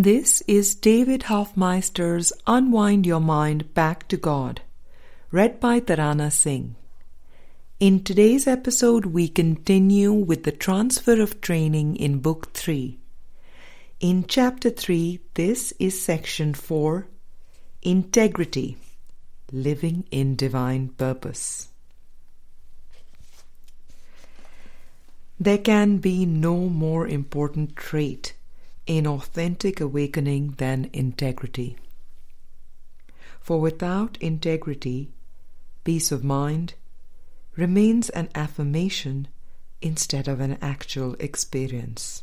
This is David Hoffmeister's Unwind Your Mind Back to God, read by Tarana Singh. In today's episode, we continue with the transfer of training in Book 3. In Chapter 3, this is Section 4 Integrity Living in Divine Purpose. There can be no more important trait in authentic awakening than integrity. For without integrity, peace of mind remains an affirmation instead of an actual experience.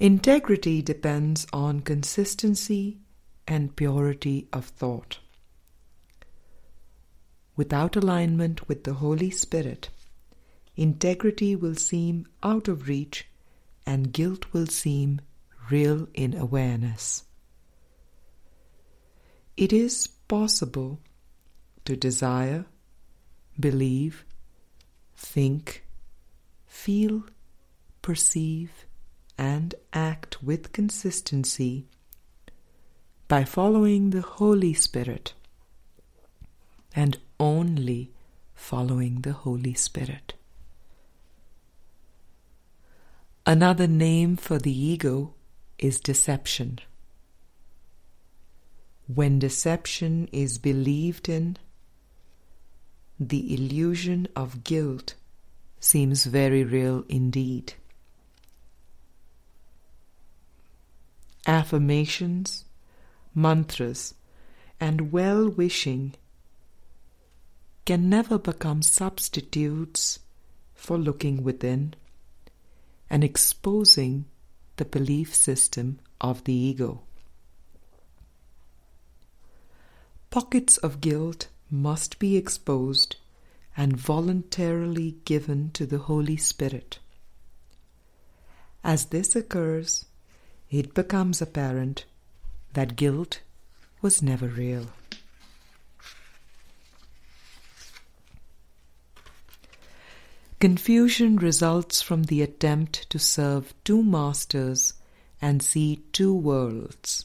Integrity depends on consistency and purity of thought. Without alignment with the Holy Spirit, integrity will seem out of reach and guilt will seem real in awareness. It is possible to desire, believe, think, feel, perceive, and act with consistency by following the Holy Spirit and only following the Holy Spirit. Another name for the ego is deception. When deception is believed in, the illusion of guilt seems very real indeed. Affirmations, mantras, and well wishing can never become substitutes for looking within and exposing the belief system of the ego. Pockets of guilt must be exposed and voluntarily given to the Holy Spirit. As this occurs, it becomes apparent that guilt was never real. Confusion results from the attempt to serve two masters and see two worlds.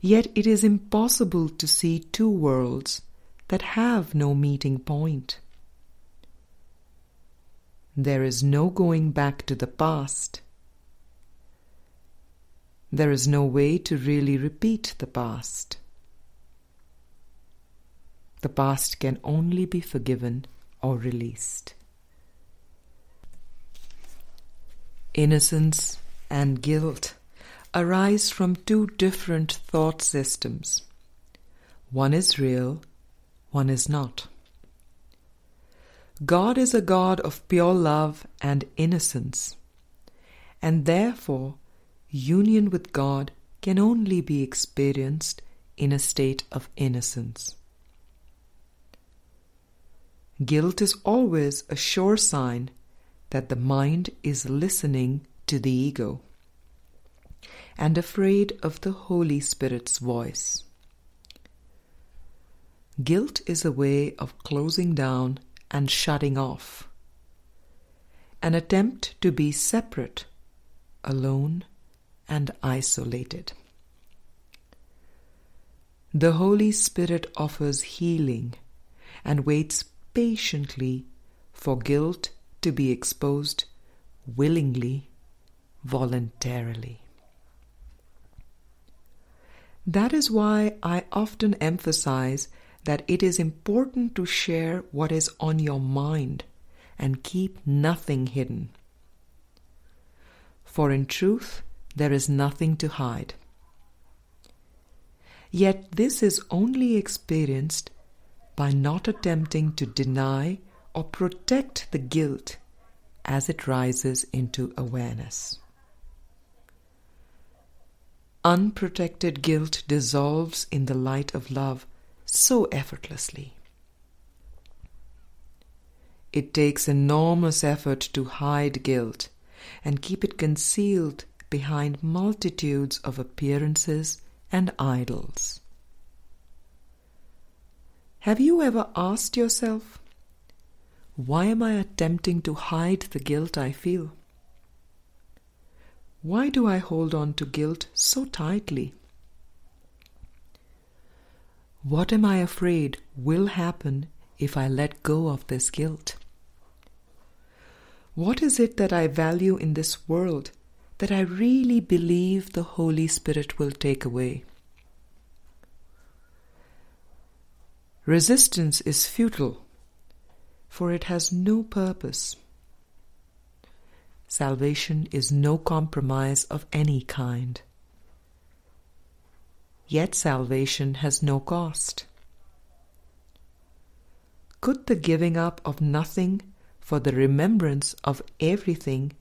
Yet it is impossible to see two worlds that have no meeting point. There is no going back to the past. There is no way to really repeat the past. The past can only be forgiven or released. Innocence and guilt arise from two different thought systems. One is real, one is not. God is a God of pure love and innocence, and therefore union with God can only be experienced in a state of innocence. Guilt is always a sure sign that the mind is listening to the ego and afraid of the Holy Spirit's voice. Guilt is a way of closing down and shutting off, an attempt to be separate, alone, and isolated. The Holy Spirit offers healing and waits patiently for guilt to be exposed willingly, voluntarily. That is why I often emphasize that it is important to share what is on your mind and keep nothing hidden. For in truth, there is nothing to hide. Yet this is only experienced by not attempting to deny or protect the guilt as it rises into awareness. Unprotected guilt dissolves in the light of love so effortlessly. It takes enormous effort to hide guilt and keep it concealed behind multitudes of appearances and idols. Have you ever asked yourself, why am I attempting to hide the guilt I feel? Why do I hold on to guilt so tightly? What am I afraid will happen if I let go of this guilt? What is it that I value in this world that I really believe the Holy Spirit will take away? Resistance is futile, for it has no purpose. Salvation is no compromise of any kind. Yet salvation has no cost. Could the giving up of nothing for the remembrance of everything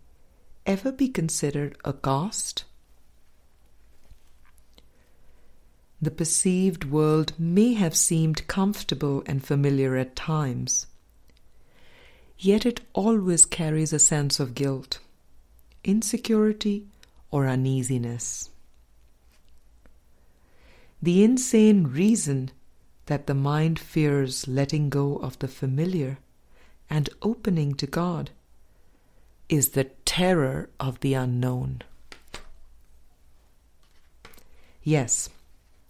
ever be considered a cost? The perceived world may have seemed comfortable and familiar at times, yet it always carries a sense of guilt, insecurity, or uneasiness. The insane reason that the mind fears letting go of the familiar and opening to God is the terror of the unknown. Yes,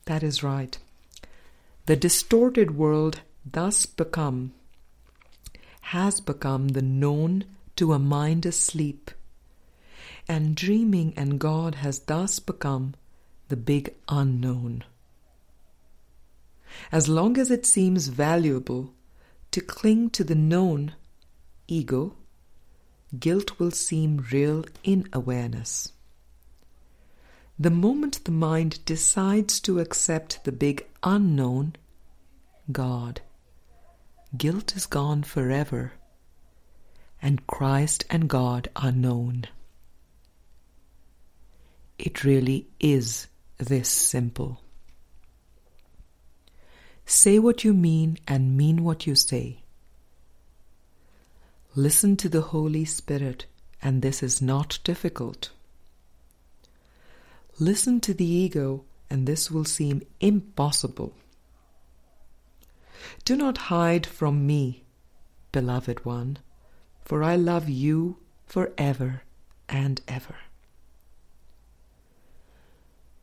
that is right. The distorted world thus become has become the known to a mind asleep, and dreaming and God has thus become the big unknown. As long as it seems valuable to cling to the known ego, guilt will seem real in awareness. The moment the mind decides to accept the big unknown, God, guilt is gone forever, and Christ and God are known. It really is this simple. Say what you mean and mean what you say. Listen to the Holy Spirit, and this is not difficult. Listen to the ego, and this will seem impossible. Do not hide from me, beloved one, for I love you forever and ever.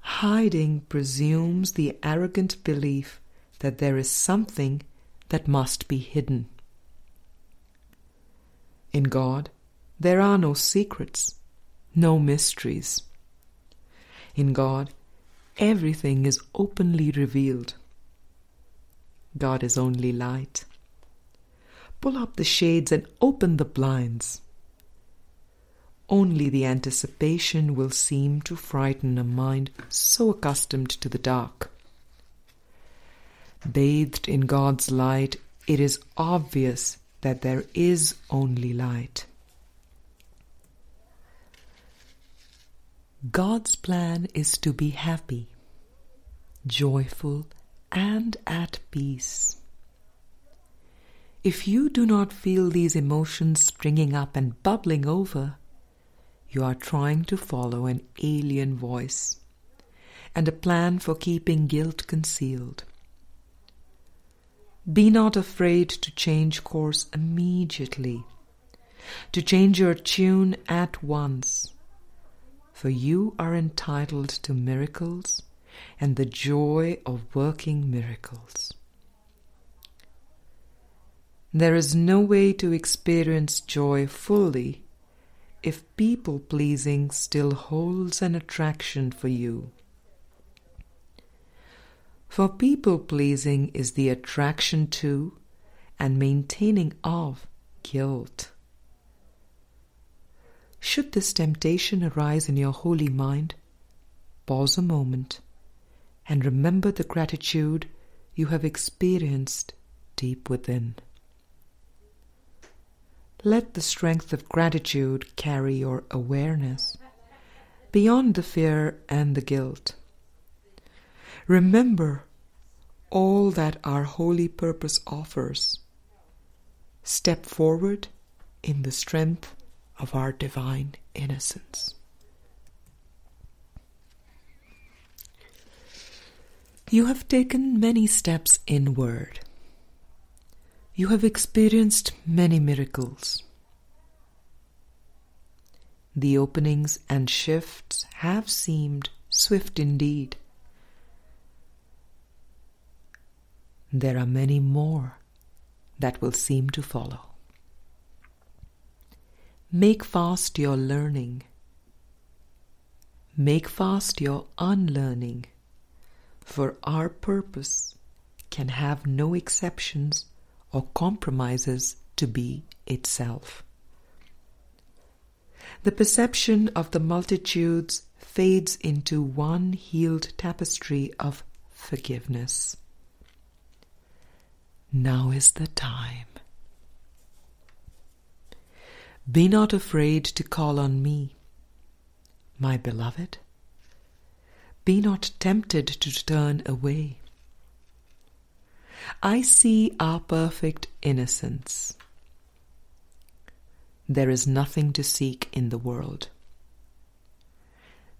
Hiding presumes the arrogant belief that there is something that must be hidden. In God, there are no secrets, no mysteries. In God, everything is openly revealed. God is only light. Pull up the shades and open the blinds. Only the anticipation will seem to frighten a mind so accustomed to the dark. Bathed in God's light, it is obvious that there is only light. God's plan is to be happy, joyful, and at peace. If you do not feel these emotions springing up and bubbling over, you are trying to follow an alien voice and a plan for keeping guilt concealed. Be not afraid to change course immediately, to change your tune at once, for you are entitled to miracles and the joy of working miracles. There is no way to experience joy fully if people pleasing still holds an attraction for you. For people pleasing is the attraction to and maintaining of guilt. Should this temptation arise in your holy mind, pause a moment and remember the gratitude you have experienced deep within. Let the strength of gratitude carry your awareness beyond the fear and the guilt. Remember all that our holy purpose offers. Step forward in the strength of our divine innocence. You have taken many steps inward. You have experienced many miracles. the openings and shifts have seemed swift indeed. There are many more that will seem to follow. Make fast your learning. Make fast your unlearning, for our purpose can have no exceptions or compromises to be itself. The perception of the multitudes fades into one healed tapestry of forgiveness. Now is the time. Be not afraid to call on me, my beloved. Be not tempted to turn away. I see our perfect innocence. There is nothing to seek in the world.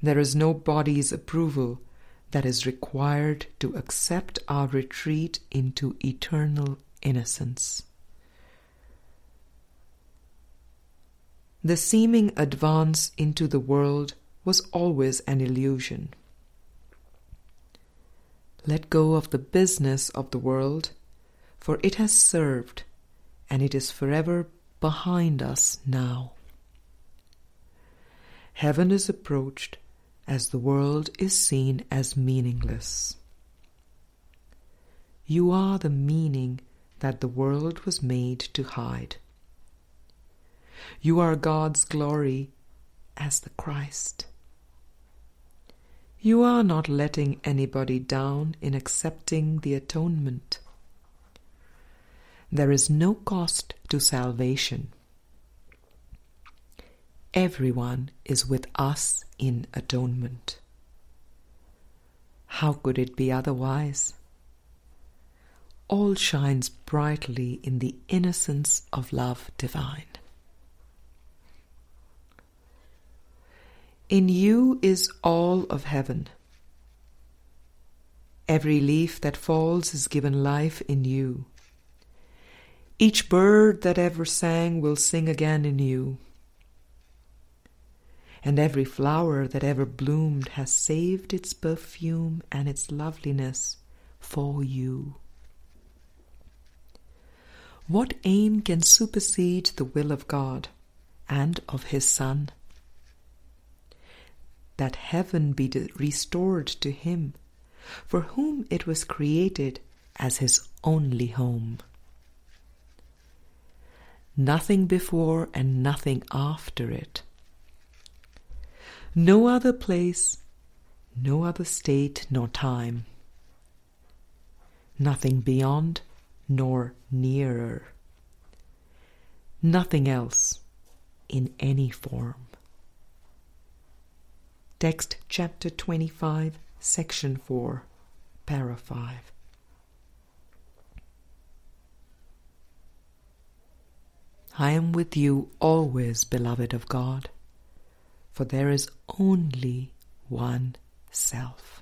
There is no body's approval that is required to accept our retreat into eternal innocence. The seeming advance into the world was always an illusion. Let go of the business of the world, for it has served, and it is forever behind us now. Heaven is approached as the world is seen as meaningless. You are the meaning that the world was made to hide. You are God's glory as the Christ. You are not letting anybody down in accepting the atonement. There is no cost to salvation. Everyone is with us in atonement. How could it be otherwise? All shines brightly in the innocence of love divine. In you is all of heaven. Every leaf that falls is given life in you. Each bird that ever sang will sing again in you and every flower that ever bloomed has saved its perfume and its loveliness for you. What aim can supersede the will of God and of His Son? That heaven be restored to Him, for whom it was created as His only home. Nothing before and nothing after it no other place, no other state nor time, nothing beyond nor nearer, nothing else in any form. Text chapter 25, section 4, para 5. I am with you always, beloved of God for there is only one self.